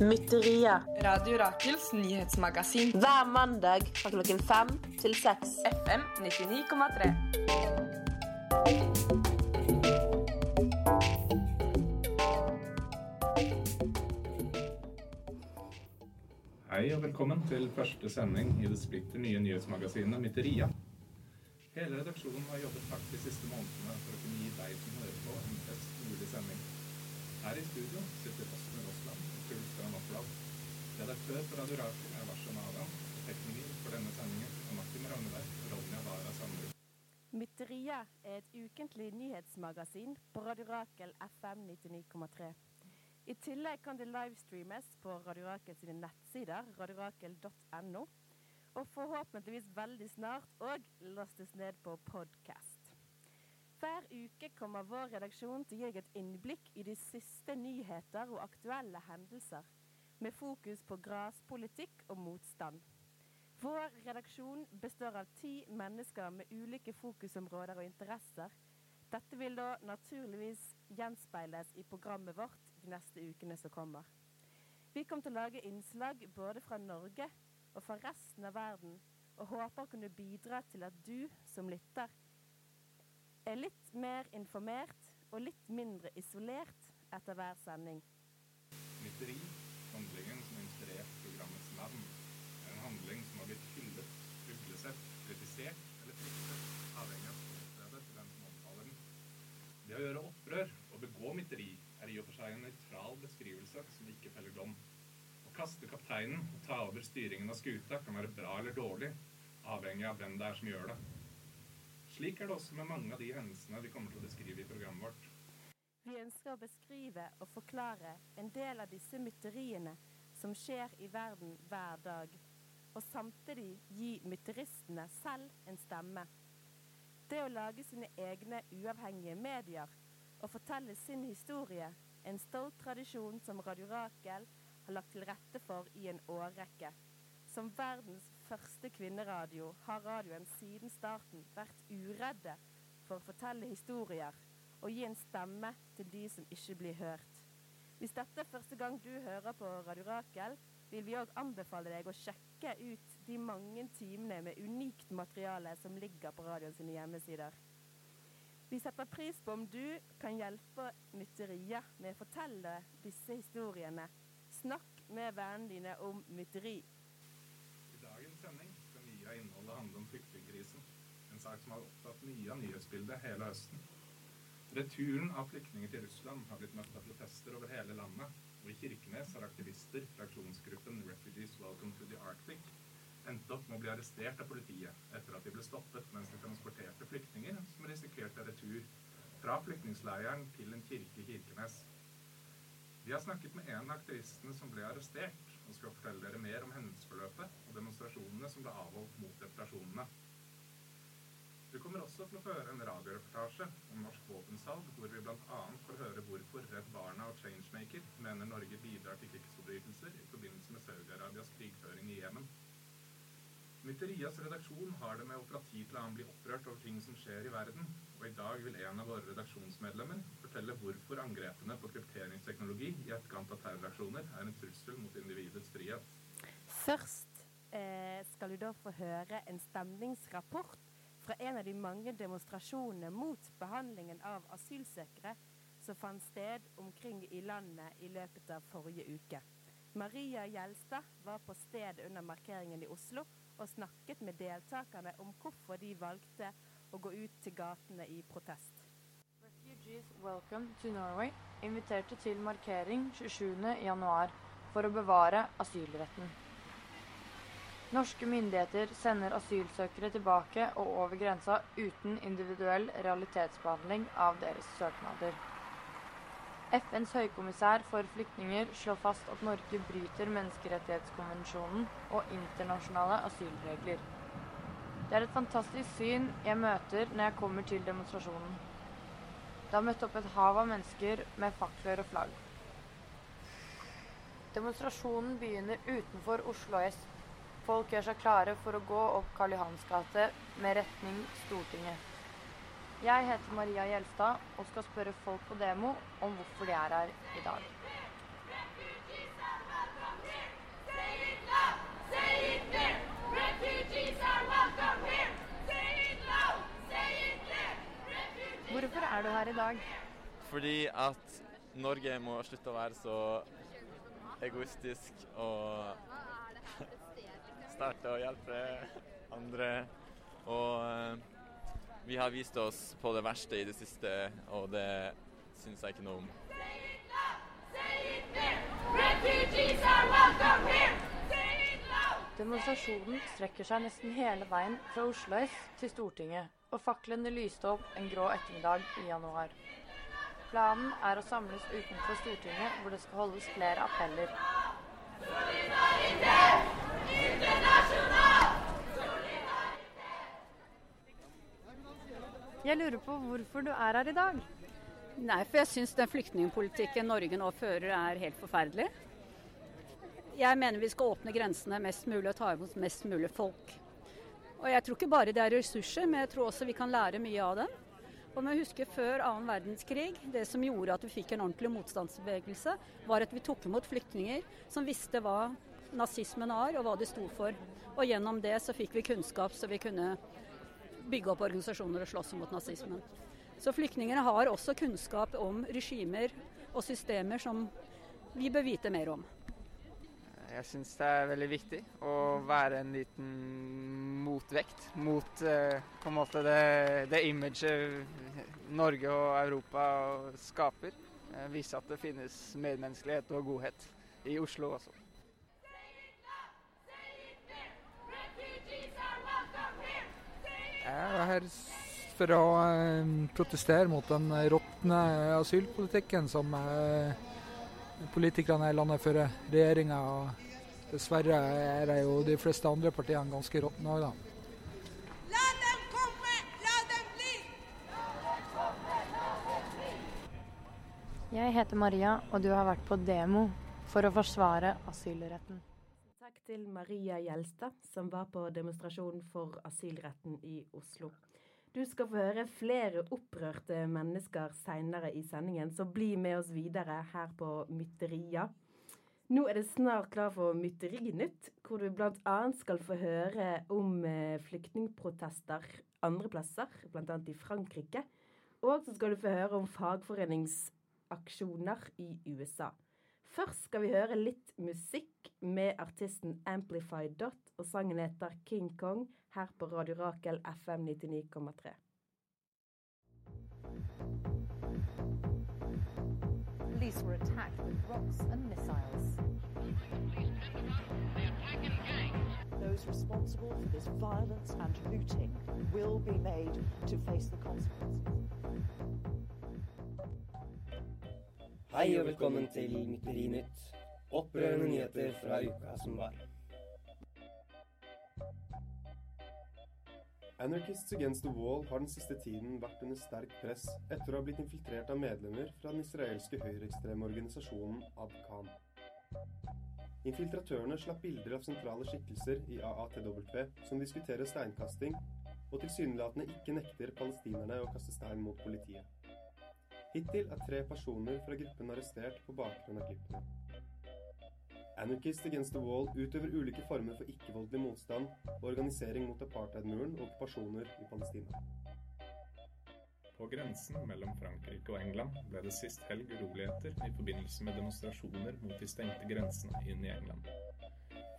Mytteriet. Radio Rakels nyhetsmagasin. Hver mandag fra klokken fem til seks. FM 99,3. Velkommen til første sending i det splitter nye nyhetsmagasinet Mytteria. Hele redaksjonen har jobbet hardt de siste månedene for å kunne gi deg som hører på, en best mulig sending. Her i studio sitter Åsmund Rosland og Truls Strand Oppland. Redaktør for Radio Rakel er Varsan Adam, tekniker for denne sendingen er Martin Ragnberg og Ronja Wara Sandrud. Mytteria er et ukentlig nyhetsmagasin på Radio Rakel FM 99,3. I tillegg kan det livestreames på Radio Rakel sine nettsider, radiorakel.no, og forhåpentligvis veldig snart òg lastes ned på podkast. Hver uke kommer vår redaksjon til å gi deg et innblikk i de siste nyheter og aktuelle hendelser, med fokus på graspolitikk og motstand. Vår redaksjon består av ti mennesker med ulike fokusområder og interesser. Dette vil da naturligvis gjenspeiles i programmet vårt neste ukene som kommer. Vi kommer til å lage innslag både fra Norge og fra resten av verden, og håper å kunne bidra til at du som lytter er litt mer informert og litt mindre isolert etter hver sending. Mytteri, handlingen som inspirert programmets navn, er en handling som har blitt hyllet, uglesett, kritisert eller fryktet, avhengig av ståstedet til den som omtaler den. Det å gjøre opprør og begå mytteri er i og for seg en nøytral beskrivelse som ikke feller dom. Å kaste kapteinen og ta over styringen av skuta kan være bra eller dårlig, avhengig av hvem det er som gjør det. Slik er det også med mange av de hendelsene vi kommer til å beskrive i programmet vårt. Vi ønsker å beskrive og forklare en del av disse mytteriene som skjer i verden hver dag, og samtidig gi mytteristene selv en stemme. Det å lage sine egne uavhengige medier og fortelle sin historie, en stolt tradisjon som Radio Rakel har lagt til rette for i en årrekke. Som verdens første kvinneradio har radioen siden starten vært uredde for å fortelle historier og gi en stemme til de som ikke blir hørt. Hvis dette er første gang du hører på Radio Rakel, vil vi òg anbefale deg å sjekke ut de mange timene med unikt materiale som ligger på radioen sine hjemmesider. Vi setter pris på om du kan hjelpe mytteriet med å fortelle disse historiene. Snakk med vennene dine om mytteri. I dagens sending skal mye av innholdet handle om flyktningkrisen, en sak som har opptatt mye av nyhetsbildet hele høsten. Returen av flyktninger til Russland har blitt møtt av protester over hele landet, og i Kirkenes har aktivister fra aksjonsgruppen Refugees Welcome to the Arctic endt opp med å bli arrestert av politiet etter at de ble stoppet mens de transporterte flyktninger som risikerte retur fra flyktningleiren til en kirke i Kirkenes. Vi har snakket med en av aktivistene som ble arrestert, og skal fortelle dere mer om hendelsesforløpet og demonstrasjonene som ble avholdt mot deportasjonene. Du kommer også til å høre en radioreportasje om norsk våpensalg, hvor vi bl.a. får høre hvorfor Redd Barna og Changemaker mener Norge bidrar til krigsforbrytelser i forbindelse med Saudi-Arabias krigføring i Jemen. Mytterias redaksjon har det med å fra tid til annen bli opprørt over ting som skjer i verden, og i dag vil en av våre redaksjonsmedlemmer fortelle hvorfor angrepene på krypteringsteknologi i etterkant av terroraksjoner er en trussel mot individets frihet. Først eh, skal du da få høre en stemningsrapport fra en av de mange demonstrasjonene mot behandlingen av asylsøkere som fant sted omkring i landet i løpet av forrige uke. Maria Gjelstad var på stedet under markeringen i Oslo og snakket med deltakerne om hvorfor de valgte å gå ut til gatene i protest. Refugees Welcome to Norway inviterte til markering 27.1 for å bevare asylretten. Norske myndigheter sender asylsøkere tilbake og over grensa uten individuell realitetsbehandling av deres søknader. FNs høykommissær for flyktninger slår fast at Norge bryter menneskerettighetskonvensjonen og internasjonale asylregler. Det er et fantastisk syn jeg møter når jeg kommer til demonstrasjonen. Det har møtt opp et hav av mennesker med fakler og flagg. Demonstrasjonen begynner utenfor Oslo S. Folk gjør seg klare for å gå opp Karl Johans gate med retning Stortinget. Jeg heter Maria Gjelstad og skal spørre folk på demo om hvorfor de er her i dag. Hvorfor er du her i dag? Fordi at Norge må slutte å være så egoistisk og starte å hjelpe andre. Og eh, vi har vist oss på det verste i det siste, og det syns jeg ikke noe om. Demonstrasjonen strekker seg nesten hele veien fra Oslo S til Stortinget, og faklene lyste opp en grå ettermiddag i januar. Planen er å samles utenfor Stortinget, hvor det skal holdes flere appeller. Jeg lurer på hvorfor du er her i dag. Nei, for jeg syns den flyktningpolitikken Norge nå fører er helt forferdelig. Jeg mener vi skal åpne grensene mest mulig og ta imot mest mulig folk. Og jeg tror ikke bare det er ressurser, men jeg tror også vi kan lære mye av dem. Og vi husker Før annen verdenskrig, det som gjorde at vi fikk en ordentlig motstandsbevegelse, var at vi tok imot flyktninger som visste hva nazismen var og hva de sto for. Og gjennom det så fikk vi kunnskap så vi kunne bygge opp organisasjoner og slåss mot nazismen. Så flyktningene har også kunnskap om regimer og systemer som vi bør vite mer om. Jeg syns det er veldig viktig å være en liten motvekt mot eh, på en måte det, det imaget Norge og Europa skaper. Eh, vise at det finnes medmenneskelighet og godhet i Oslo også. Jeg er her for å eh, protestere mot den råtne asylpolitikken som eh, politikerne i landet fører. Regjeringa og dessverre er det jo de fleste andre partiene ganske råtne òg, da. Jeg heter Maria, og du har vært på demo for å forsvare asylretten. Til Maria Gjelstad, som var på demonstrasjonen for asylretten i Oslo. Du skal få høre flere opprørte mennesker seinere i sendingen, så bli med oss videre her på Mytteria. Nå er det snart klar for Mytterinytt, hvor du bl.a. skal få høre om eh, flyktningprotester andre plasser, bl.a. i Frankrike. Og så skal du få høre om fagforeningsaksjoner i USA. Først skal vi høre litt musikk med artisten Amplify Dot, og sangen heter King Kong her på Radio Rakel FM 99,3. Police were attacked with rocks and missiles. Those responsible for this violence and looting will be made to face the consequences. Hei og velkommen til Mytteri-nytt. Opprørende nyheter fra uka som var. Anarchists Against the Wall har den siste tiden vært under sterk press etter å ha blitt infiltrert av medlemmer fra den israelske høyreekstreme organisasjonen Abkhan. Infiltratørene slapp bilder av sentrale skikkelser i AATW som diskuterer steinkasting, og tilsynelatende ikke nekter palestinerne å kaste stein mot politiet. Hittil er tre personer fra gruppen arrestert på bakgrunn av klippene. Anarchist Against the Wall utøver ulike former for ikke-voldelig motstand og organisering mot apartheidmuren og okkupasjoner i Palestina. På grensen mellom Frankrike og England ble det sist helg uroligheter i forbindelse med demonstrasjoner mot de stengte grensene inn i England.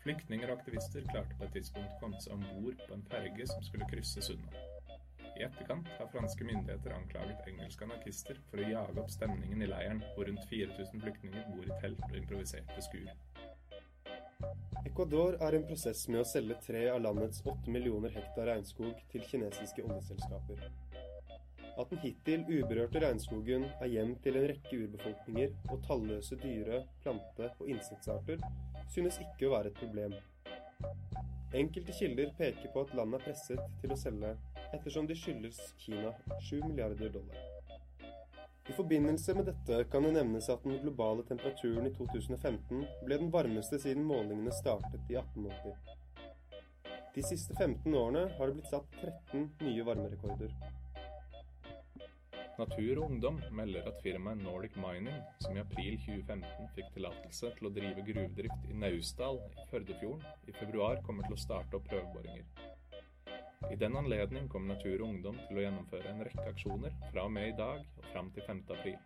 Flyktninger og aktivister klarte på et tidspunkt å komme seg om bord på en ferge som skulle krysse sundet. I etterkant har franske myndigheter anklaget engelske anarkister for å jage opp stemningen i leiren, hvor rundt 4000 flyktninger bor i telt og improviserte skur. Ecuador er en prosess med å selge tre av landets åtte millioner hektar regnskog til kinesiske oljeselskaper. At den hittil uberørte regnskogen er hjem til en rekke urbefolkninger og talløse dyre-, plante- og insektarter, synes ikke å være et problem. Enkelte kilder peker på at landet er presset til å selge, ettersom de skyldes Kina 7 milliarder dollar. I forbindelse med dette kan det nevnes at den globale temperaturen i 2015 ble den varmeste siden målingene startet i 1880. De siste 15 årene har det blitt satt 13 nye varmerekorder. Natur og Ungdom melder at firmaet Nordic Mining, som i april 2015 fikk tillatelse til å drive gruvedrift i Naustdal i Førdefjorden, i februar kommer til å starte opp prøveboringer. I den anledning kommer Natur og Ungdom til å gjennomføre en rekke aksjoner fra og med i dag og fram til 5. april.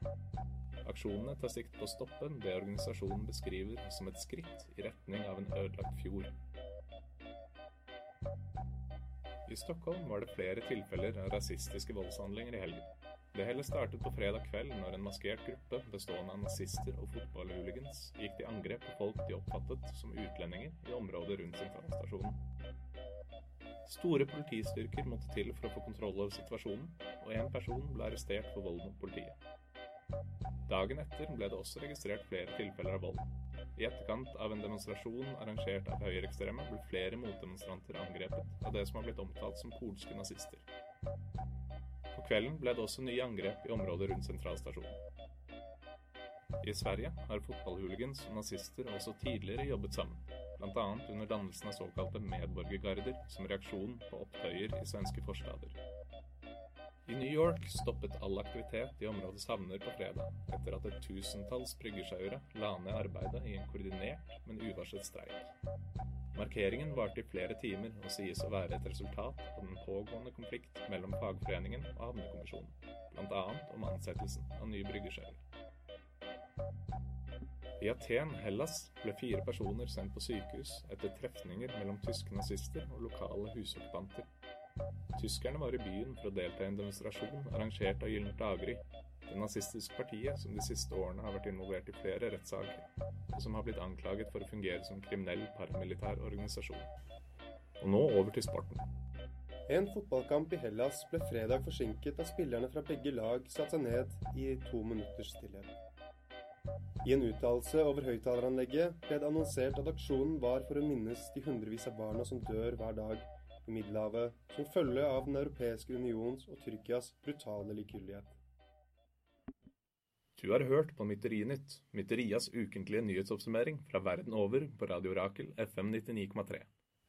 Aksjonene tar sikte på å stoppe det organisasjonen beskriver som et skritt i retning av en ødelagt fjord. I Stockholm var det flere tilfeller av rasistiske voldshandlinger i helgen. Det hele startet på fredag kveld når en maskert gruppe bestående av nazister og fotballhooligans gikk til angrep på folk de oppfattet som utlendinger i området rundt sentralstasjonen. Store politistyrker måtte til for å få kontroll over situasjonen, og én person ble arrestert for vold mot politiet. Dagen etter ble det også registrert flere tilfeller av vold. I etterkant av en demonstrasjon arrangert av høyreekstreme ble flere motdemonstranter angrepet av det som har blitt omtalt som polske nazister. På kvelden ble det også nye angrep i området rundt sentralstasjonen. I Sverige har fotballhooligans og nazister også tidligere jobbet sammen, bl.a. under dannelsen av såkalte medborgergarder som reaksjon på opptøyer i svenske forstader. I New York stoppet all aktivitet i områdets havner på fredag, etter at et tusentalls bryggesjauere la ned arbeidet i en koordinert, men uvarslet streik. Markeringen varte i flere timer og sies å være et resultat av den pågående konflikt mellom fagforeningen og havnekommisjonen, bl.a. om ansettelsen av nye bryggesjauer. I Aten, Hellas, ble fire personer sendt på sykehus etter trefninger mellom tyske nazister og lokale husokkupanter. Tyskerne var i byen for å delta i en demonstrasjon arrangert av Gyllent daggry, det nazistiske partiet som de siste årene har vært involvert i flere rettssaker, og som har blitt anklaget for å fungere som kriminell paramilitær organisasjon. Og nå over til sporten. En fotballkamp i Hellas ble fredag forsinket da spillerne fra begge lag satte seg ned i to minutters stillhet. I en uttalelse over høyttaleranlegget ble det annonsert at aksjonen var for å minnes de hundrevis av barna som dør hver dag i Middelhavet som følge av Den europeiske unions og Tyrkias brutale likegyldighet. Du har hørt på Mytterinytt, Mytterias ukentlige nyhetsoppsummering fra verden over på Radio Rakel FM 99,3.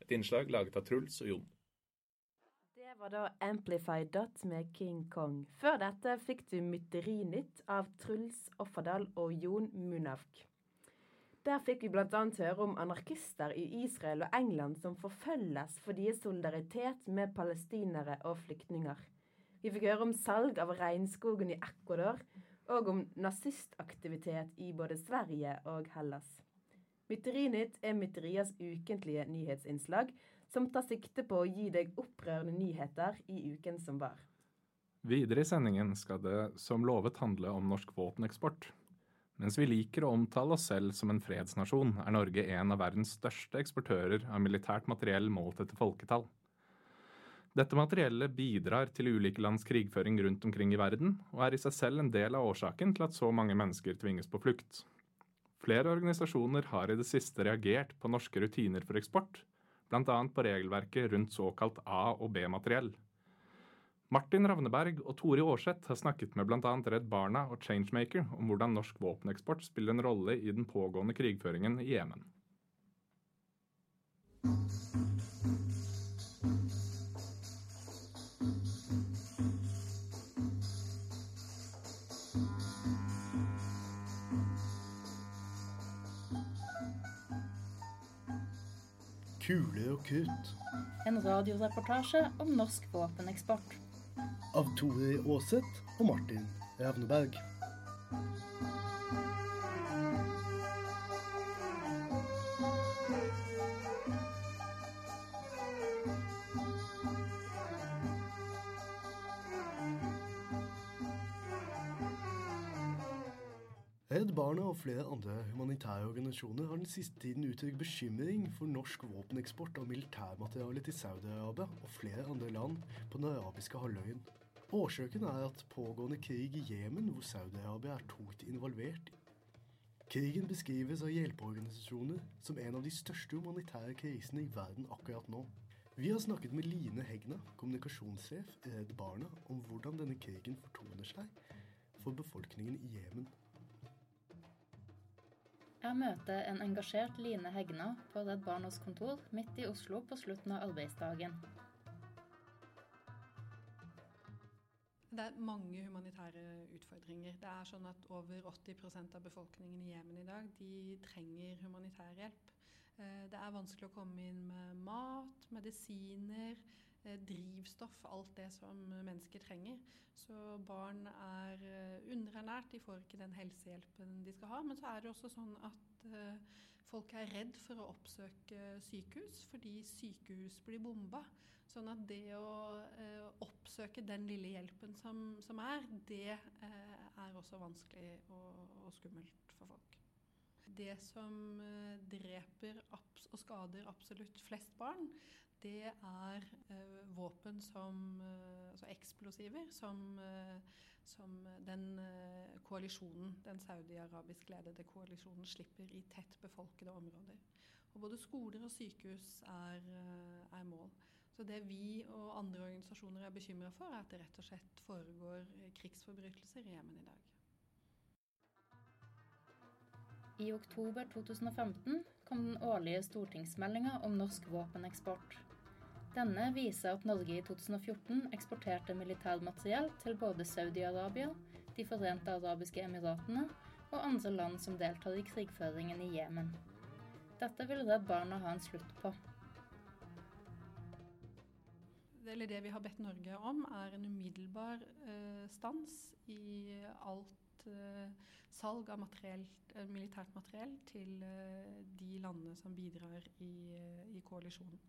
Et innslag laget av Truls og Jon. Det var da Amplify Dot med King Kong. Før dette fikk du Mytterinytt av Truls Offerdal og Jon Munavk. Der fikk vi bl.a. høre om anarkister i Israel og England som forfølges for deres solidaritet med palestinere og flyktninger. Vi fikk høre om salg av regnskogen i Ecuador og om nazistaktivitet i både Sverige og Hellas. Mytterinytt er Mytterias ukentlige nyhetsinnslag, som tar sikte på å gi deg opprørende nyheter i uken som var. Videre i sendingen skal det som lovet handle om norsk våpeneksport. Mens vi liker å omtale oss selv som en fredsnasjon, er Norge en av verdens største eksportører av militært materiell målt etter folketall. Dette materiellet bidrar til ulike lands krigføring rundt omkring i verden, og er i seg selv en del av årsaken til at så mange mennesker tvinges på flukt. Flere organisasjoner har i det siste reagert på norske rutiner for eksport, bl.a. på regelverket rundt såkalt A- og B-materiell. Martin Ravneberg og Tori Aarseth har snakket med bl.a. Redd Barna og Changemaker om hvordan norsk våpeneksport spiller en rolle i den pågående krigføringen i Jemen. Kuler og krutt. En radioreportasje om norsk våpeneksport. Av Tore Aaseth og Martin Ravneberg. Redd Barna og flere andre humanitære organisasjoner har den siste tiden uttrykt bekymring for norsk våpeneksport av militærmateriale til Saudi-Arabia og flere andre land på den arabiske halvøyen. Årsaken er at pågående krig i Jemen, hvor Saudi-Arabia er tungt involvert. Krigen beskrives av hjelpeorganisasjoner som en av de største humanitære krisene i verden akkurat nå. Vi har snakket med Line Hegna, kommunikasjonssjef i Redd Barna, om hvordan denne krigen fortoner seg for befolkningen i Jemen. Jeg møter en engasjert Line Hegna på Redd Barnas kontor midt i Oslo på slutten av arbeidsdagen. Det er mange humanitære utfordringer. Det er sånn at Over 80% av befolkningen i Jemen i dag de trenger humanitær hjelp. Eh, det er vanskelig å komme inn med mat, medisiner, eh, drivstoff, alt det som mennesker trenger. Så barn er eh, underernært, de får ikke den helsehjelpen de skal ha. Men så er det også sånn at folk er redd for å oppsøke sykehus fordi sykehus blir bomba. Sånn at det å eh, oppsøke den lille hjelpen som, som er, det eh, er også vanskelig og, og, skummelt for folk. Det som eh, dreper og skader absolutt flest barn, det er våpen som Altså eksplosiver som, som den koalisjonen, den saudi-arabisk ledede koalisjonen, slipper i tett befolkede områder. Og både skoler og sykehus er, er mål. Så det vi og andre organisasjoner er bekymra for, er at det rett og slett foregår krigsforbrytelser i Jemen i dag. I oktober 2015 kom den årlige stortingsmeldinga om norsk våpeneksport. Denne viser at Norge i 2014 eksporterte militærmateriell til både Saudi-Arabia, De forente arabiske emiratene og andre land som deltar i krigføringen i Jemen. Dette vil Redd Barna ha en slutt på eller det vi har bedt Norge om, er en umiddelbar eh, stans i alt eh, salg av materiell, eh, militært materiell til eh, de landene som bidrar i, eh, i koalisjonen.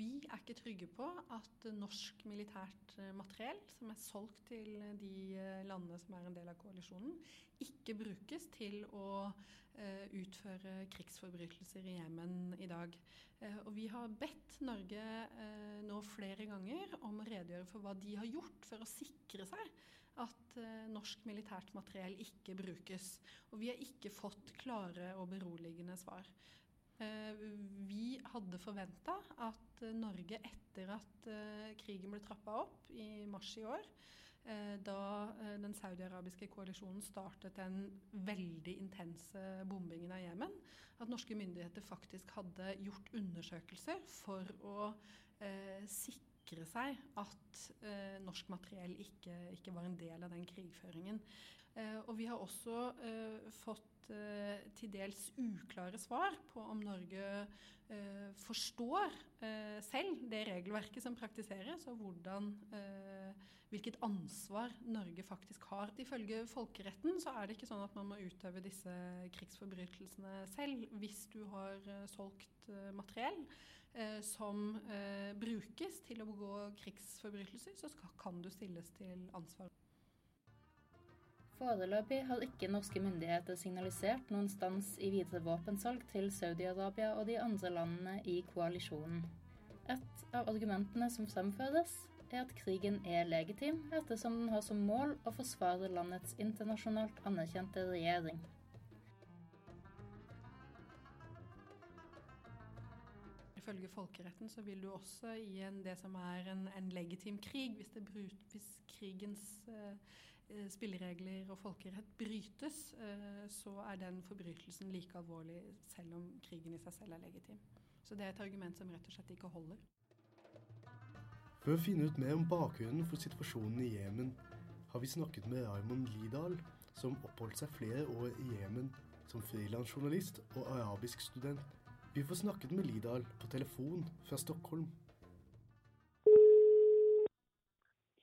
Vi er ikke trygge på at norsk militært eh, materiell som er solgt til de landene som er en del av koalisjonen, ikke brukes til å utføre krigsforbrytelser i Jemen i dag. Og vi har bedt Norge nå flere ganger om å redegjøre for hva de har gjort for å sikre seg at norsk militært materiell ikke brukes. Og vi har ikke fått klare og beroligende svar. Vi hadde forventa at Norge, etter at krigen ble trappa opp i mars i år, da den saudiarabiske koalisjonen startet den veldig intense bombingen av Jemen, at norske myndigheter faktisk hadde gjort undersøkelser for å eh, sikre seg at eh, norsk materiell ikke, ikke, var en del av den krigføringen. Eh, og vi har også fått eh, til dels uklare svar på om Norge eh, forstår eh, selv det regelverket som praktiseres, og hvordan, eh, hvilket ansvar Norge faktisk har. Ifølge folkeretten så er det ikke sånn at man må utøve disse krigsforbrytelsene selv. Hvis du har eh, solgt eh, materiell som brukes til å begå krigsforbrytelser, så kan du stilles til ansvar. Foreløpig har ikke norske myndigheter signalisert noen stans i videre våpensalg til Saudi-Arabia og de andre landene i koalisjonen. Et av argumentene som fremføres, er at krigen er legitim, ettersom den har som mål å forsvare landets internasjonalt anerkjente regjering. Ifølge folkeretten så vil du også i en, det som er en, en legitim krig, hvis, brut, hvis krigens Eh, spilleregler og folkerett brytes, eh, så er den forbrytelsen like alvorlig selv om krigen i seg selv er legitim. Så det er et argument som rett og slett ikke holder. For å finne ut mer om bakgrunnen for situasjonen i Jemen, har vi snakket med Raymond Lidahl, som oppholdt seg flere år i Jemen som frilansjournalist og arabisk student. Vi får snakket med Lidahl på telefon fra Stockholm.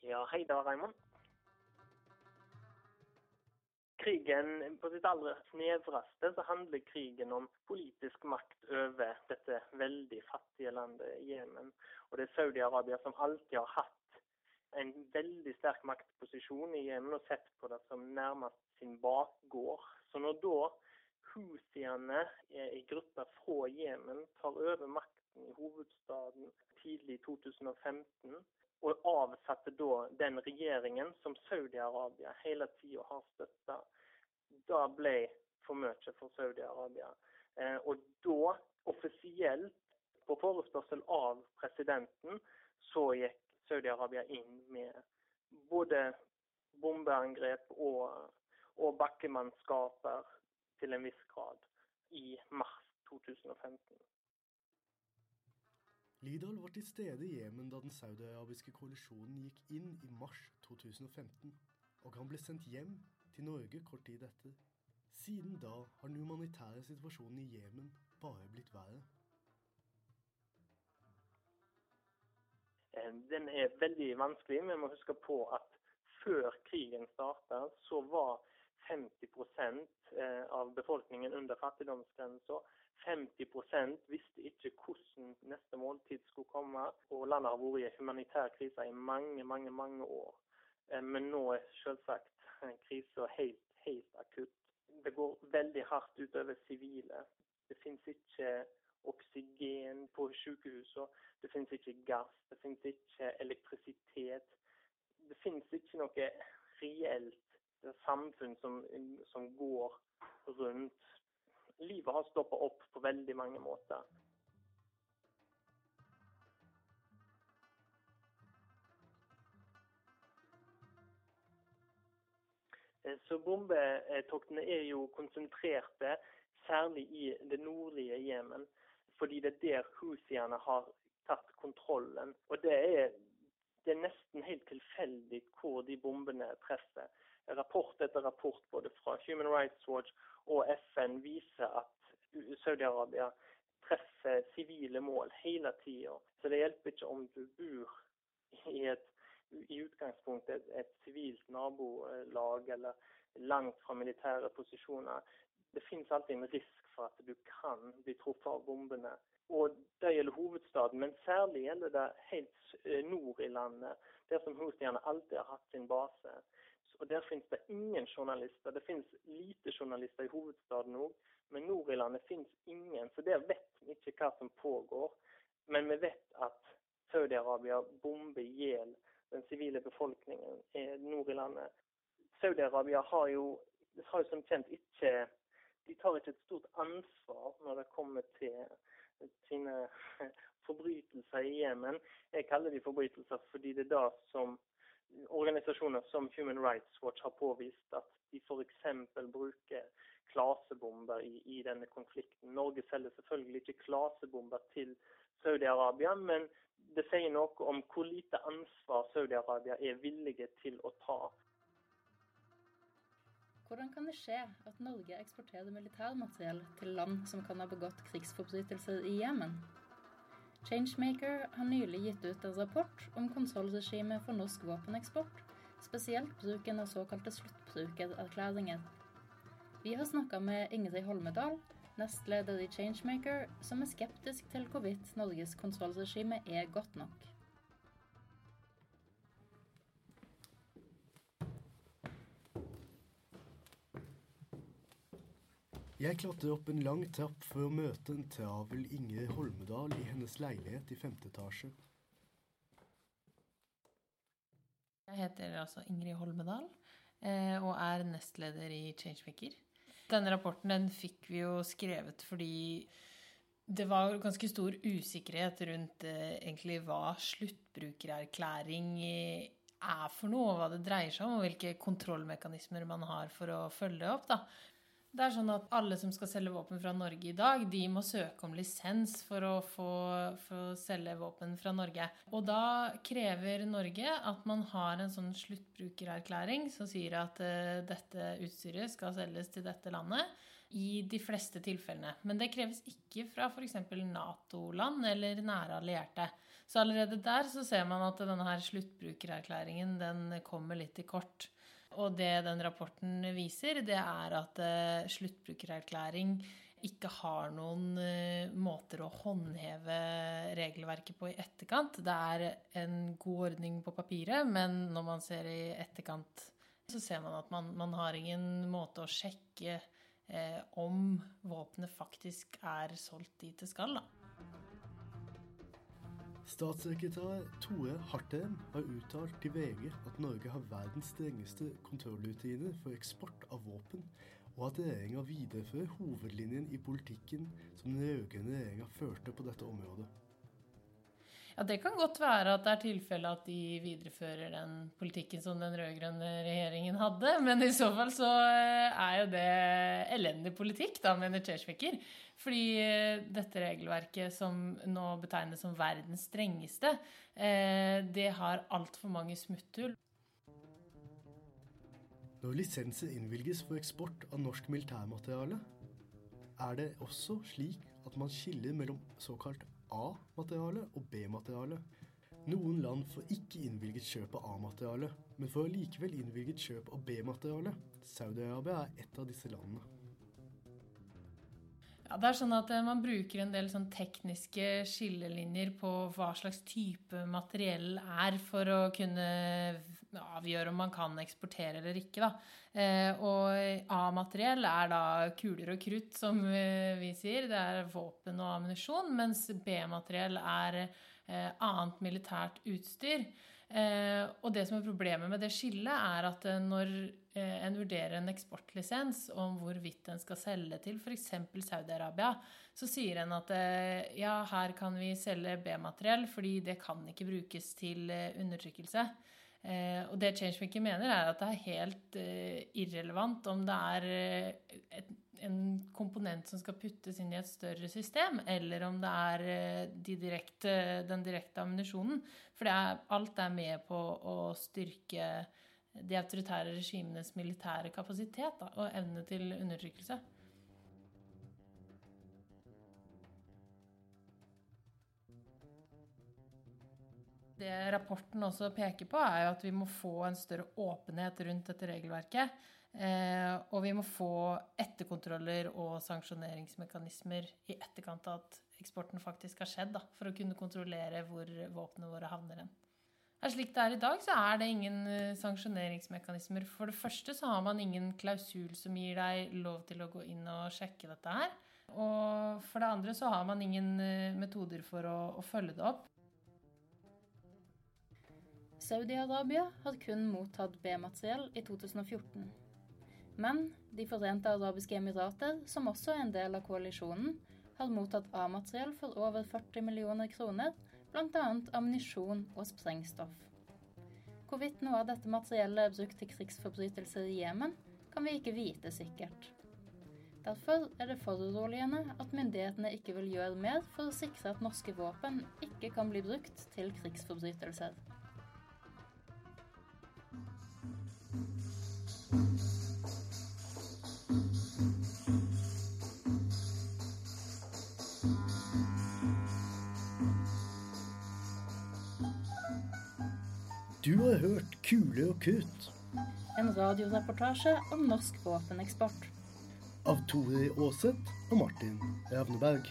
Ja, hei da, Raymond krigen på sitt aller snevreste så handler krigen om politisk makt over dette veldig fattige landet Jemen. Og det er Saudi-Arabia som alltid har hatt en veldig sterk maktposisjon i Jemen og sett på det som nærmest sin bakgård. Så når da Houthiene i grupper fra Jemen tar over makten i hovedstaden tidlig i 2015, og avsatte da den regjeringen som Saudi-Arabia hele tida har støtta, det ble for mye for Saudi-Arabia. Eh, og da, offisielt, på forespørsel av presidenten, så gikk Saudi-Arabia inn med både bombeangrep og, og bakkemannskaper til en viss grad. i mars 2015. Lidal var til stede i Jemen da den saudiarabiske koalisjonen gikk inn i mars 2015, og han ble sendt hjem til Norge kort tid etter. Siden da har den humanitære situasjonen i Jemen bare blitt verre. Eh, Den er veldig vanskelig. Vi må huske på at før krigen starta, så var 50 eh, av befolkningen under fattigdomsgrensa. 50% visste ikke hvordan neste måltid skulle komme. Og landet har vært i humanitær krise i mange, mange, mange år. Eh, Men nå er selvsagt krisa helt, helt akutt. Det går veldig hardt utover sivile. Det finnes ikke oksygen på sykehusene. Det finnes ikke gass, det finnes ikke elektrisitet. Det finnes ikke noe reelt samfunn som, som går rundt. Livet har stoppa opp på veldig mange måter. Så bombetoktene er jo konsentrerte særlig i det nordlige Jemen, fordi det er der Houthiene har tatt kontrollen. Og det er, det er nesten helt tilfeldig hvor de bombene treffer. Rapport etter rapport både fra Human Rights Watch og FN viser at Saudi-Arabia treffer sivile mål hele tida. Så det hjelper ikke om du bor i et i utgangspunktet et, et sivilt nabolag eller langt fra militære posisjoner. Det finnes alltid en risk for at du kan bli truffet av bombene. Og Det gjelder hovedstaden, men særlig gjelder det helt eh, nord i landet, der som Houthiene alltid har hatt sin base. Og Der finnes det ingen journalister. Det finnes lite journalister i hovedstaden òg, men nord i landet finnes ingen. Så der vet vi ikke hva som pågår. Men vi vet at Saudi-Arabia bomber i hjel den sivile befolkningen nord i landet. Saudi-Arabia har jo, har jo som kjent ikke De tar ikke et stort ansvar når det kommer til sine forbrytelser i Jemen. Jeg kaller de forbrytelser fordi det er da som organisasjoner som Human Rights Watch har påvist at de f.eks. bruker klasebomber i, i, denne konflikten. Norge selger selvfølgelig ikke klasebomber til Saudi-Arabia, men det sier noe om hvor lite ansvar Saudi-Arabia er villige til å ta. Hvordan kan det skje at Norge eksporterer militærmateriell til land som kan ha begått krigsforbrytelser i Jemen? Changemaker har nylig gitt ut en rapport om kontrollregimet for norsk våpeneksport, spesielt bruken av såkalte sluttbrukererklæringer. Vi har snakka med Ingrid Holmedal, nestleder i Changemaker, som er skeptisk til hvorvidt Norges kontrollregime er godt nok. Jeg klatrer opp en lang trapp for å møte en travel Ingrid Holmedal i hennes leilighet i femte etasje. Jeg heter altså Ingrid Holmedal eh, og er nestleder i Changemaker. Denne rapporten den fikk vi jo skrevet fordi det var ganske stor usikkerhet rundt eh, egentlig hva sluttbrukererklæring er for noe, og hva det dreier seg om, og hvilke kontrollmekanismer man har for å følge opp. da. Det er sånn at Alle som skal selge våpen fra Norge i dag, de må søke om lisens for å få for å selge våpen fra Norge. Og da krever Norge at man har en sånn sluttbrukererklæring som sier at uh, dette utstyret skal selges til dette landet. I de fleste tilfellene. Men det kreves ikke fra f.eks. Nato-land eller nære allierte. Så allerede der så ser man at denne her sluttbrukererklæringen den kommer litt i kort. Og det den rapporten viser, det er at uh, sluttbrukererklæring ikke har noen uh, måter å håndheve regelverket på i etterkant. Det er en god ordning på papiret, men når man ser i etterkant, så ser man at man, man har ingen måte å sjekke eh, om våpenet faktisk er solgt dit det skal. da. Statssekretær Tore Hartheim har uttalt til VG at Norge har verdens strengeste kontrollrutiner for eksport av våpen, og at regjeringa viderefører hovedlinjen i politikken som den rød-grønne regjeringa førte på dette området. Ja, Det kan godt være at det er tilfelle at de viderefører den politikken som den rød-grønne regjeringen hadde. Men i så fall så eh, er jo det elendig politikk, da, mener Cheshwicker. Fordi eh, dette regelverket som nå betegnes som verdens strengeste, eh, det har altfor mange smutthull. Når lisenser innvilges for eksport av norsk militærmateriale, er det også slik at man skiller mellom såkalt A-materiale og B-materiale. Noen land får ikke innvilget kjøp av A-materiale, men får likevel innvilget kjøp av B-materiale. Saudi-Arabia er et av disse landene. Ja, det er sånn at eh, Man bruker en del sånn tekniske skillelinjer på hva slags type materiell er, for å kunne avgjøre om man kan eksportere eller ikke. Da. Eh, og A-materiell er da kuler og krutt, som eh, vi sier. Det er våpen og ammunisjon. Mens B-materiell er annet militært utstyr. og det som er problemet med det skillet, er at når en vurderer en eksportlisens om hvorvidt en skal selge til f.eks. Saudi-Arabia, så sier en at ja, her kan vi selge B-materiell, fordi det kan ikke brukes til undertrykkelse. Eh, og det Changemaker mener, er at det er helt eh, irrelevant om det er eh, et, en komponent som skal puttes inn i et større system, eller om det er de direkte, den direkte ammunisjonen. For er, alt er med på å styrke de autoritære regimenes militære kapasitet da, og evne til undertrykkelse. Det rapporten også peker på, er jo at vi må få en større åpenhet rundt dette regelverket. Eh, og vi må få etterkontroller og sanksjoneringsmekanismer i etterkant av at eksporten faktisk har skjedd, da, for å kunne kontrollere hvor våpnene våre havner hen. Slik det er i dag, så er det ingen eh, sanksjoneringsmekanismer. For det første så har man ingen klausul som gir deg lov til å gå inn og sjekke dette her. Og for det andre så har man ingen eh, metoder for å, å følge det opp. Saudi-Arabia har kun mottatt B-materiell i 2014. Men De forente arabiske emirater, som også er en del av koalisjonen, har mottatt A-materiell for over 40 millioner kroner, bl.a. ammunisjon og sprengstoff. Hvorvidt noe av dette materiellet er brukt til krigsforbrytelser i Jemen, kan vi ikke vite sikkert. Derfor er det foruroligende at myndighetene ikke vil gjøre mer for å sikre at norske våpen ikke kan bli brukt til krigsforbrytelser. Du har hørt Kule og kutt. En radioreportasje om norsk våpeneksport. Av Tore Aaseth og Martin Ravneberg.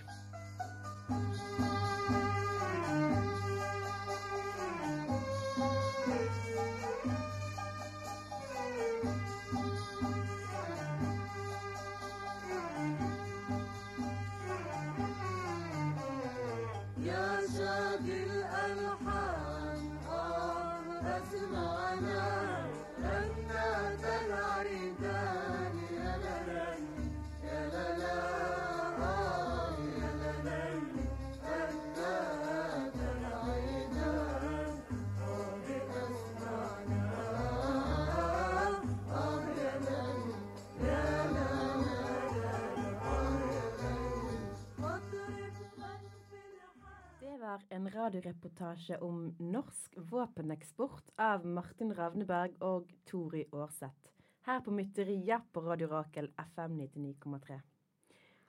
Radioreportasje om norsk våpeneksport av Martin Ravneberg og Tori Aarseth. Her på Mytteria på Radio Rakel FM 99,3.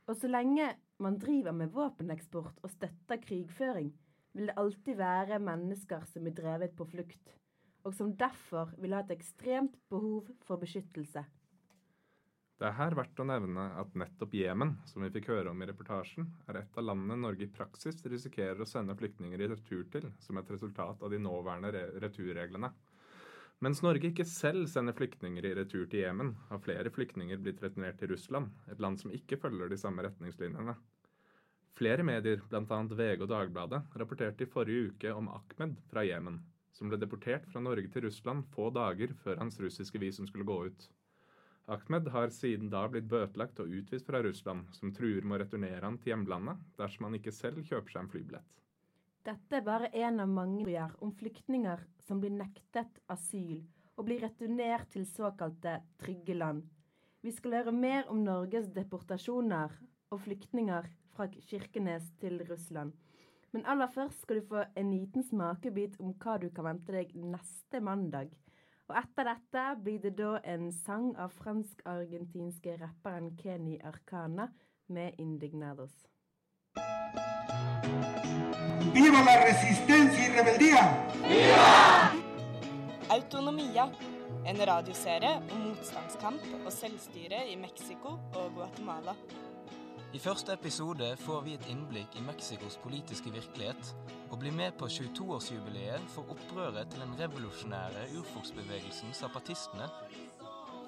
Og så lenge man driver med våpeneksport og støtter krigføring, vil det alltid være mennesker som er drevet på flukt, og som derfor vil ha et ekstremt behov for beskyttelse. Det er her verdt å nevne at nettopp Jemen, som vi fikk høre om i reportasjen, er et av landene Norge i praksis risikerer å sende flyktninger i retur til, som et resultat av de nåværende returreglene. Mens Norge ikke selv sender flyktninger i retur til Jemen, har flere flyktninger blitt returnert til Russland, et land som ikke følger de samme retningslinjene. Flere medier, bl.a. VG og Dagbladet, rapporterte i forrige uke om Ahmed fra Jemen, som ble deportert fra Norge til Russland få dager før hans russiske visum skulle gå ut. Ahmed har siden da blitt bøtelagt og utvist fra Russland, som truer med å returnere han til hjemlandet dersom han ikke selv kjøper seg en flybillett. Dette er bare en av mange historier om flyktninger som blir nektet asyl og blir returnert til såkalte trygge land. Vi skal høre mer om Norges deportasjoner og flyktninger fra Kirkenes til Russland. Men aller først skal du få en liten smakebit om hva du kan vente deg neste mandag. Og etter dette blir det da en sang av fransk-argentinske rapperen Kenny Arcana med 'Indignados'. ¡Viva la resistencia y rebeldía! Viva! Autonomia. En radioserie om motstandskamp og selvstyre i Mexico og Guatemala. I første episode får vi et innblikk i Mexicos politiske virkelighet, og blir med på 22-årsjubileet for opprøret til den revolusjonære urfolksbevegelsen zapatistene.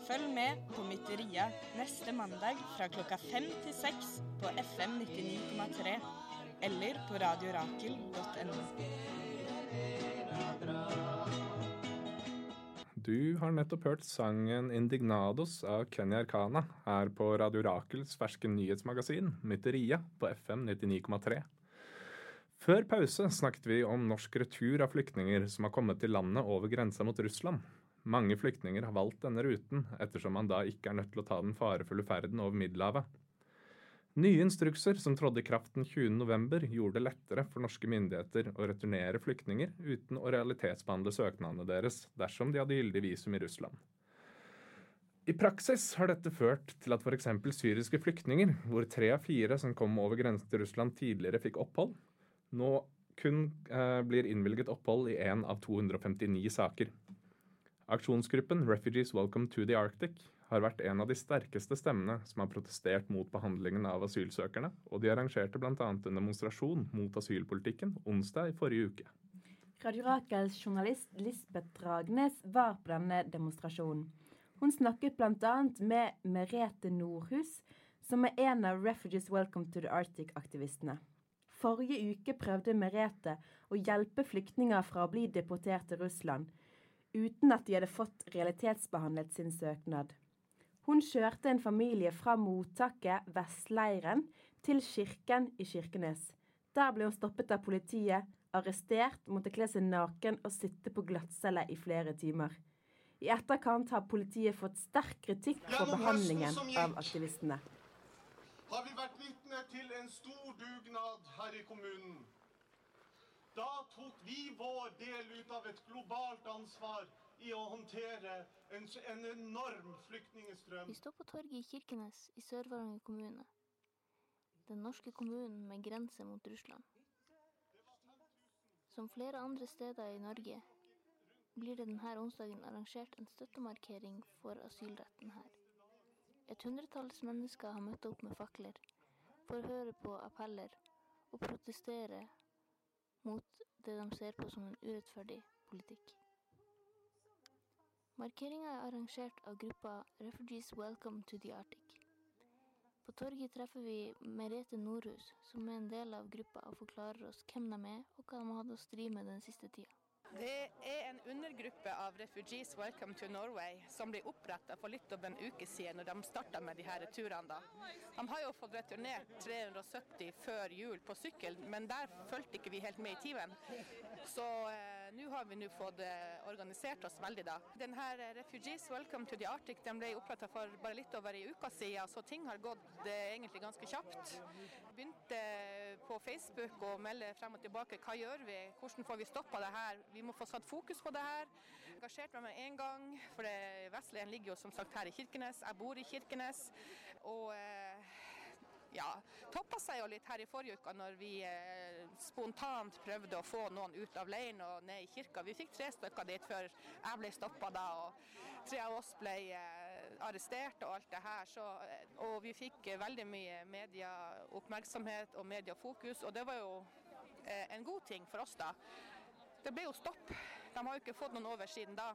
Følg med på Mytteria neste mandag fra klokka fem til seks på FM 99,3 eller på radiorakel.no. Du har nettopp hørt sangen 'Indignados' av Kenny Arcana her på Radio Rakels ferske nyhetsmagasin Mytteria på FM 99,3. Før pause snakket vi om norsk retur av flyktninger som har kommet til landet over grensa mot Russland. Mange flyktninger har valgt denne ruten, ettersom man da ikke er nødt til å ta den farefulle ferden over Middelhavet. Nye instrukser som trådde i kraft den 20. november, gjorde det lettere for norske myndigheter å returnere flyktninger uten å realitetsbehandle søknadene deres dersom de hadde gyldig visum i Russland. I praksis har dette ført til at f.eks. syriske flyktninger, hvor tre av fire som kom over grensen til Russland tidligere fikk opphold, nå kun eh, blir innvilget opphold i én av 259 saker. Aksjonsgruppen Refugees Welcome to the Arctic har vært en av de sterkeste stemmene som har protestert mot behandlingen av asylsøkerne, og de arrangerte bl.a. en demonstrasjon mot asylpolitikken onsdag i forrige uke. Radio Rakels journalist Lisbeth Dragnes var på denne demonstrasjonen. Hun snakket bl.a. med Merete Nordhus, som er en av Refugees Welcome to the Arctic-aktivistene. Forrige uke prøvde Merete å hjelpe flyktninger fra å bli deportert til Russland, uten at de hadde fått realitetsbehandlet sin søknad. Hun kjørte en familie fra mottaket Vestleiren til kirken i Kirkenes. Der ble hun stoppet av politiet, arrestert, måtte kle seg naken og sitte på glattcelle i flere timer. I etterkant har politiet fått sterk kritikk for behandlingen av aktivistene. Har vi vært vitne til en stor dugnad her i kommunen. Da tok vi vår del ut av et globalt ansvar i å håndtere en, en enorm flyktningstrøm. Vi står på torget i Kirkenes i Sør-Varanger kommune. Den norske kommunen med grense mot Russland. Som flere andre steder i Norge blir det denne onsdagen arrangert en støttemarkering for asylretten her. Et hundretalls mennesker har møtt opp med fakler for å høre på appeller og protestere mot det de ser på som en urettferdig politikk. Markeringa er arrangert av gruppa Refugees Welcome to the Arctic. På torget treffer vi Merete Nordhus, som er en del av gruppa og forklarer oss hvem de er og hva de har hatt å stri med den siste tida. Det er en undergruppe av Refugees Welcome to Norway som ble oppretta for litt over en uke siden når de starta med de her turene. da. De har jo fått returnert 370 før jul på sykkel, men der fulgte ikke vi helt med i timen. Så eh, nå har vi nå fått eh, organisert oss veldig, da. Denne eh, Refugees Welcome to the Arctic den ble oppretta for bare litt over ei uke siden, så ting har gått eh, egentlig ganske kjapt. Begynte på Facebook å melde frem og tilbake hva gjør vi, hvordan får vi stoppa det her. Vi må få satt fokus på det her. Engasjert meg med en gang, for det ligger jo som sagt her i Kirkenes. Jeg bor i Kirkenes. Og eh, ja, toppa seg jo litt her i forrige uke når vi eh, spontant prøvde å få noen ut av leiren og ned i kirka. Vi fikk tre stykker dit før jeg ble stoppa da, og tre av oss ble eh, arrestert og alt det her. Så, eh, og vi fikk veldig mye medieoppmerksomhet og mediefokus, og det var jo en god ting for oss da. Det ble jo stopp. De har jo ikke fått noen over siden da.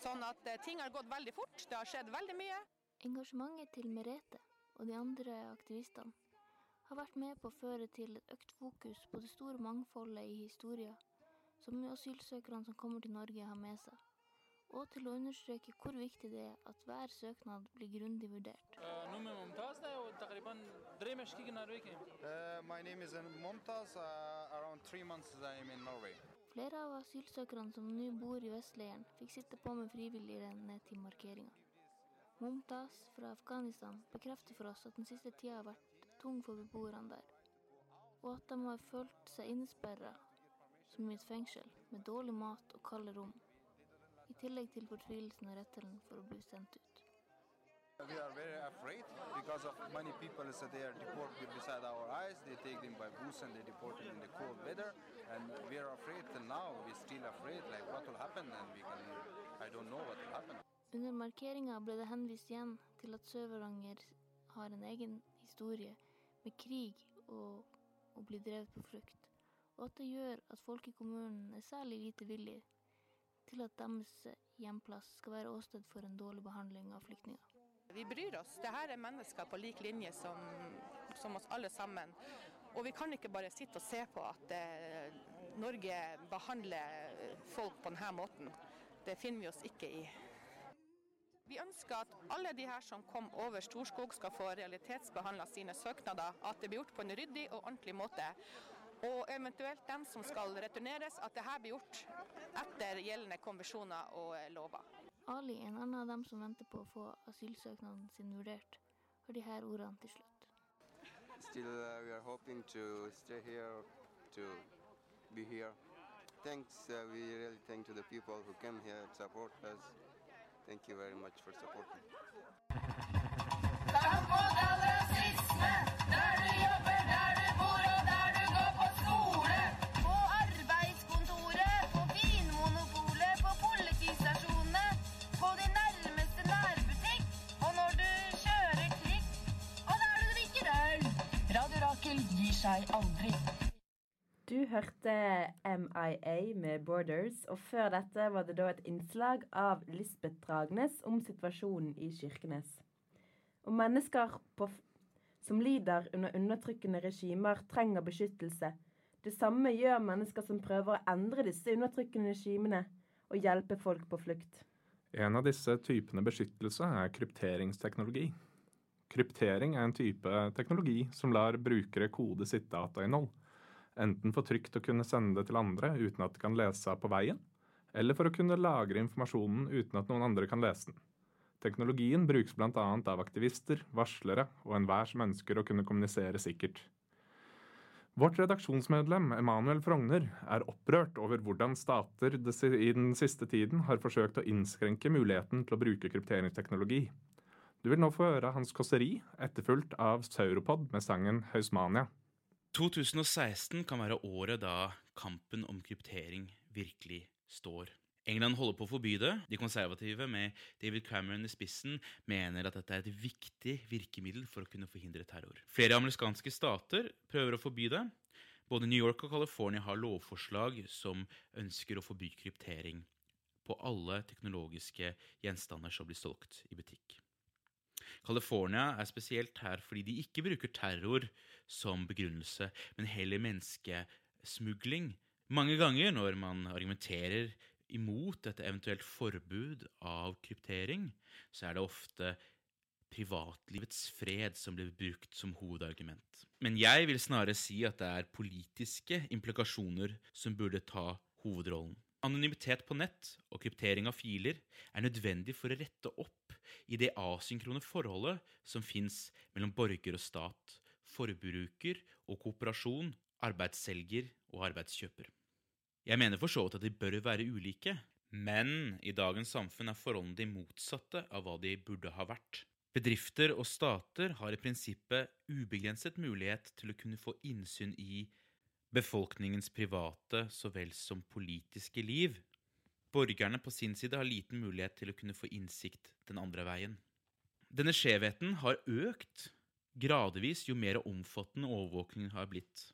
Sånn at ting har gått veldig fort. Det har skjedd veldig mye. Engasjementet til Merete og de andre aktivistene, har vært med på å føre til et økt fokus på det store mangfoldet i historier som asylsøkerne som kommer til Norge, har med seg. Og til å understreke hvor viktig det er at hver søknad blir grundig vurdert. Flere av asylsøkerne som nå bor i Vestleiren, fikk sitte på med frivilligere ned til markeringa. Mumtaz fra Afghanistan bekrefter for oss at den siste tida har vært tung for beboerne der, og at de har følt seg innesperra som i et fengsel, med dårlig mat og kalde rom, i tillegg til fortvilelsen og redselen for å bli sendt ut. We are very afraid because of many people so they are deported beside our eyes. They take them by bus and they deport them in the cold weather. And we are afraid till now. We're still afraid like what will happen and we can, I don't know what will happen. Under markeringa ble det henvist igjen til at Sør-Varanger har en egen historie med krig og å bli drevet på flukt, og at det gjør at folk i kommunen er særlig lite villige til at deres hjemplass skal være åsted for en dårlig behandling av flyktninger. Vi bryr oss. Dette er mennesker på lik linje som, som oss alle sammen. Og vi kan ikke bare sitte og se på at eh, Norge behandler folk på denne måten. Det finner vi oss ikke i. Vi ønsker at alle de her som kom over Storskog skal få realitetsbehandla sine søknader, at det blir gjort på en ryddig og ordentlig måte. Og eventuelt dem som skal returneres, at det her blir gjort etter gjeldende konvensjoner og lover. Ali, en annen av dem som venter på å få asylsøknaden sin vurdert, har de her ordene til slutt. Still, uh, we are hoping to stay here, to be here. Thanks, uh, we really thank to the people who came here to support us. Thank you very much for supporting. Du og der. Radio Rakel gir seg aldri. Du hørte MIA med Borders, og før dette var det da et innslag av Lisbeth Dragnes om situasjonen i Kirkenes. Om mennesker på, som lider under undertrykkende regimer, trenger beskyttelse. Det samme gjør mennesker som prøver å endre disse undertrykkende regimene og hjelpe folk på flukt. En av disse typene beskyttelse er krypteringsteknologi. Kryptering er en type teknologi som lar brukere kode sitt datainnhold, enten for trygt å kunne sende det til andre uten at de kan lese av på veien, eller for å kunne lagre informasjonen uten at noen andre kan lese den. Teknologien brukes bl.a. av aktivister, varslere og enhver som ønsker å kunne kommunisere sikkert. Vårt redaksjonsmedlem Emanuel Frogner er opprørt over hvordan stater i den siste tiden har forsøkt å innskrenke muligheten til å bruke krypteringsteknologi. Du vil nå få høre hans kåseri, etterfulgt av Sauropod med sangen Hausmania. 2016 kan være året da kampen om kryptering virkelig står. England holder på å forby det. De konservative, med David Cameron i spissen, mener at dette er et viktig virkemiddel for å kunne forhindre terror. Flere amerikanske stater prøver å forby det. Både New York og California har lovforslag som ønsker å forby kryptering på alle teknologiske gjenstander som blir solgt i butikk. California er spesielt her fordi de ikke bruker terror som begrunnelse, men heller menneskesmugling. Mange ganger når man argumenterer imot et eventuelt forbud av kryptering, så er det ofte privatlivets fred som blir brukt som hovedargument. Men jeg vil snarere si at det er politiske implikasjoner som burde ta hovedrollen. Anonymitet på nett og kryptering av filer er nødvendig for å rette opp i det asynkrone forholdet som fins mellom borger og stat, forbruker og kooperasjon, arbeidsselger og arbeidskjøper. Jeg mener for så vidt at de bør være ulike, men i dagens samfunn er forholdene de motsatte av hva de burde ha vært. Bedrifter og stater har i prinsippet ubegrenset mulighet til å kunne få innsyn i befolkningens private så vel som politiske liv. Borgerne på sin side har liten mulighet til å kunne få innsikt den andre veien. Denne skjevheten har økt gradvis jo mer omfattende overvåkningen har blitt.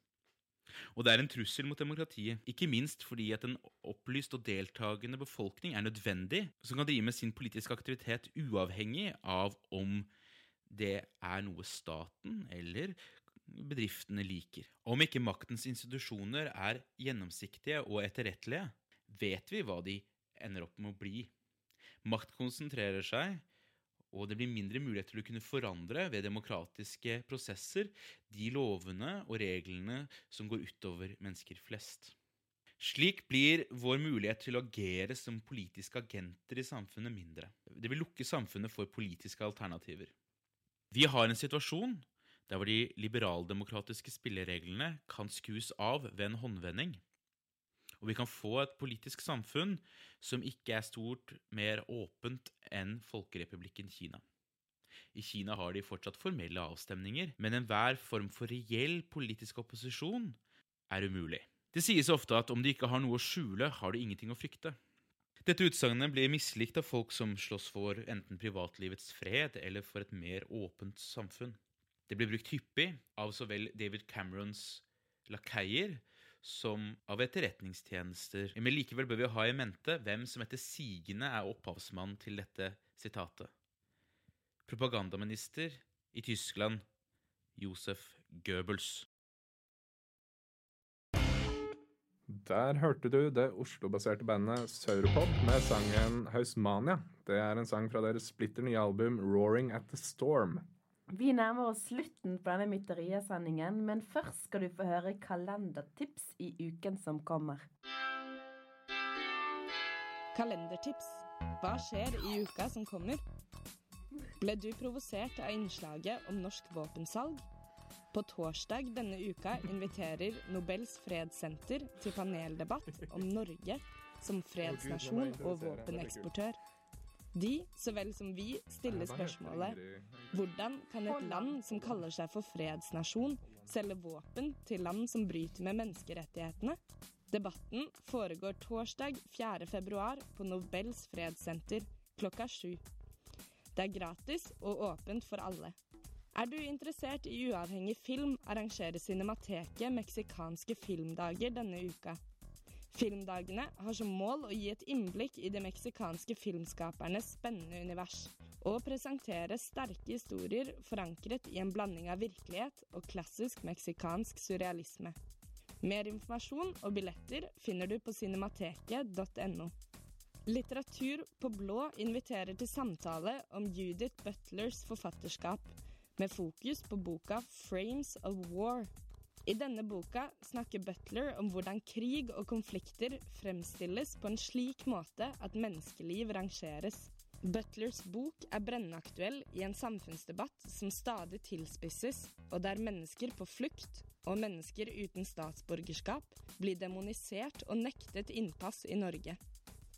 Og det er en trussel mot demokratiet, ikke minst fordi at en opplyst og deltakende befolkning er nødvendig, som kan drive med sin politiske aktivitet uavhengig av om det er noe staten eller bedriftene liker. Om ikke maktens institusjoner er gjennomsiktige og etterrettelige, vet vi hva de ender opp med å bli. Makt konsentrerer seg, og det blir mindre mulighet til å kunne forandre ved demokratiske prosesser de lovene og reglene som går utover mennesker flest. Slik blir vår mulighet til å agere som politiske agenter i samfunnet mindre. Det vil lukke samfunnet for politiske alternativer. Vi har en situasjon der hvor de liberaldemokratiske spillereglene kan skues av ved en håndvending. Og vi kan få et politisk samfunn som ikke er stort mer åpent enn Folkerepublikken Kina. I Kina har de fortsatt formelle avstemninger, men enhver form for reell politisk opposisjon er umulig. Det sies ofte at om de ikke har noe å skjule, har de ingenting å frykte. Dette utsagnet blir mislikt av folk som slåss for enten privatlivets fred eller for et mer åpent samfunn. Det blir brukt hyppig av så vel David Camerons lakeier som av etterretningstjenester. Men likevel bør vi ha i mente hvem som etter sigende er opphavsmann til dette sitatet. Propagandaminister i Tyskland Josef Goebbels. Der hørte du det Oslo-baserte bandet Sauropod med sangen Hausmania. Det er en sang fra deres splitter nye album Roaring at the Storm. Vi nærmer oss slutten på denne mytteriesendingen, men først skal du få høre kalendertips i uken som kommer. Kalendertips. Hva skjer i uka som kommer? Ble du provosert av innslaget om norsk våpensalg? På torsdag denne uka inviterer Nobels fredssenter til paneldebatt om Norge som fredsnasjon og våpeneksportør. De, så vel som vi, stiller spørsmålet hvordan kan et land som kaller seg for fredsnasjon, selge våpen til land som bryter med menneskerettighetene? Debatten foregår torsdag 4. februar på Nobels fredssenter klokka sju. Det er gratis og åpent for alle. Er du interessert i uavhengig film, arrangerer Cinemateket meksikanske filmdager denne uka. Filmdagene har som mål å gi et innblikk i de meksikanske filmskapernes spennende univers, og presentere sterke historier forankret i en blanding av virkelighet og klassisk meksikansk surrealisme. Mer informasjon og billetter finner du på cinemateket.no. Litteratur på blå inviterer til samtale om Judith Butlers forfatterskap, med fokus på boka Frames of War. I denne boka snakker Butler om hvordan krig og konflikter fremstilles på en slik måte at menneskeliv rangeres. Butlers bok er brennaktuell i en samfunnsdebatt som stadig tilspisses, og der mennesker på flukt og mennesker uten statsborgerskap blir demonisert og nektet innpass i Norge.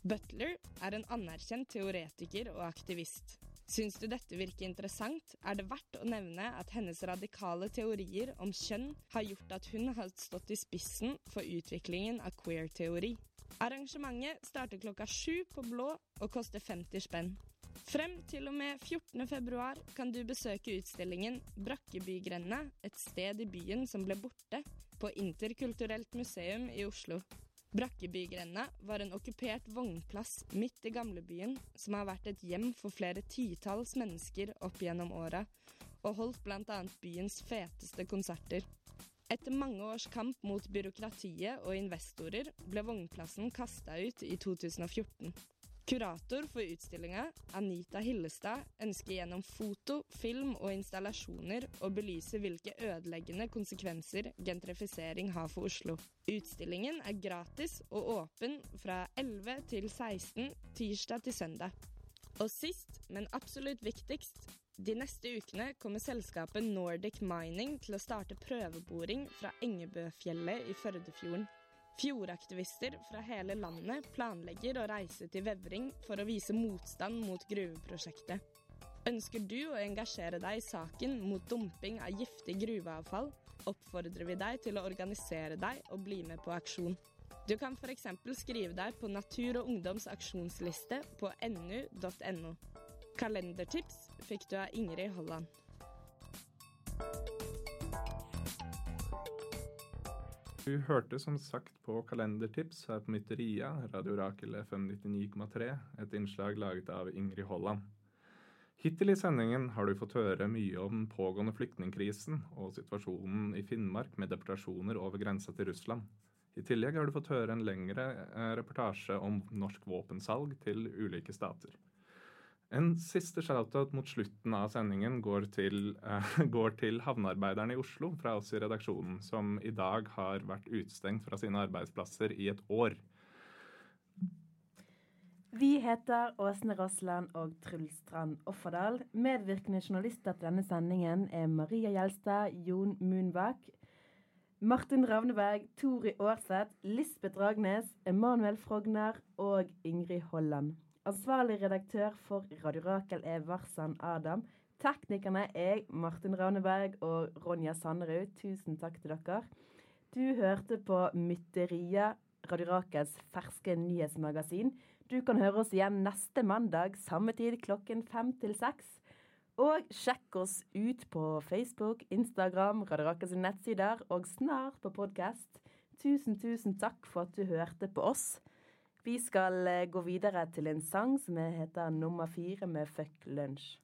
Butler er en anerkjent teoretiker og aktivist. Syns du dette virker interessant, er det verdt å nevne at hennes radikale teorier om kjønn har gjort at hun har stått i spissen for utviklingen av queer-teori. Arrangementet starter klokka sju på blå og koster 50 spenn. Frem til og med 14. februar kan du besøke utstillingen Brakkebygrenda, et sted i byen som ble borte, på Interkulturelt museum i Oslo. Brakkebygrenda var en okkupert vognplass midt i gamlebyen som har vært et hjem for flere titalls mennesker opp gjennom åra, og holdt bl.a. byens feteste konserter. Etter mange års kamp mot byråkratiet og investorer ble vognplassen kasta ut i 2014. Kurator for utstillinga, Anita Hillestad, ønsker gjennom foto, film og installasjoner å belyse hvilke ødeleggende konsekvenser gentrifisering har for Oslo. Utstillingen er gratis og åpen fra 11 til 16 tirsdag til søndag. Og sist, men absolutt viktigst, de neste ukene kommer selskapet Nordic Mining til å starte prøveboring fra Engebøfjellet i Førdefjorden. Fjordaktivister fra hele landet planlegger å reise til Vevring for å vise motstand mot gruveprosjektet. Ønsker du å engasjere deg i saken mot dumping av giftig gruveavfall, oppfordrer vi deg til å organisere deg og bli med på aksjon. Du kan f.eks. skrive deg på Natur og Ungdoms aksjonsliste på nu.no. Kalendertips fikk du av Ingrid Holland. Du hørte som sagt på Kalendertips her på Mytteria, Radio Rakel FM 99,3, et innslag laget av Ingrid Holland. Hittil i sendingen har du fått høre mye om den pågående flyktningkrisen og situasjonen i Finnmark med deportasjoner over grensa til Russland. I tillegg har du fått høre en lengre eh, reportasje om norsk våpensalg til ulike stater. En siste shoutout mot slutten av sendingen går til, uh, går til havnearbeiderne i Oslo fra oss i redaksjonen, som i dag har vært utestengt fra sine arbeidsplasser i et år. Vi heter Åsne Rossland og Truls Strand Offerdal. Medvirkende journalister til denne sendingen er Maria Gjelstad, Jon Munbakk, Martin Ravneberg, Tori Aarseth, Lisbeth Ragnes, Emanuel Frogner og Ingrid Holland. Ansvarlig redaktør for Radio Rakel er Varsan Adam. Teknikerne er Martin Ravneberg og Ronja Sanderud. Tusen takk til dere. Du hørte på Mytteriet, Radio Rakels ferske nyhetsmagasin. Du kan høre oss igjen neste mandag, samme tid klokken fem til seks. Og sjekk oss ut på Facebook, Instagram, Radio Rakels nettsider, og snart på podkast. Tusen, tusen takk for at du hørte på oss. Vi skal eh, gå videre til en sang som heter Nummer fire med Fuck Lunsj.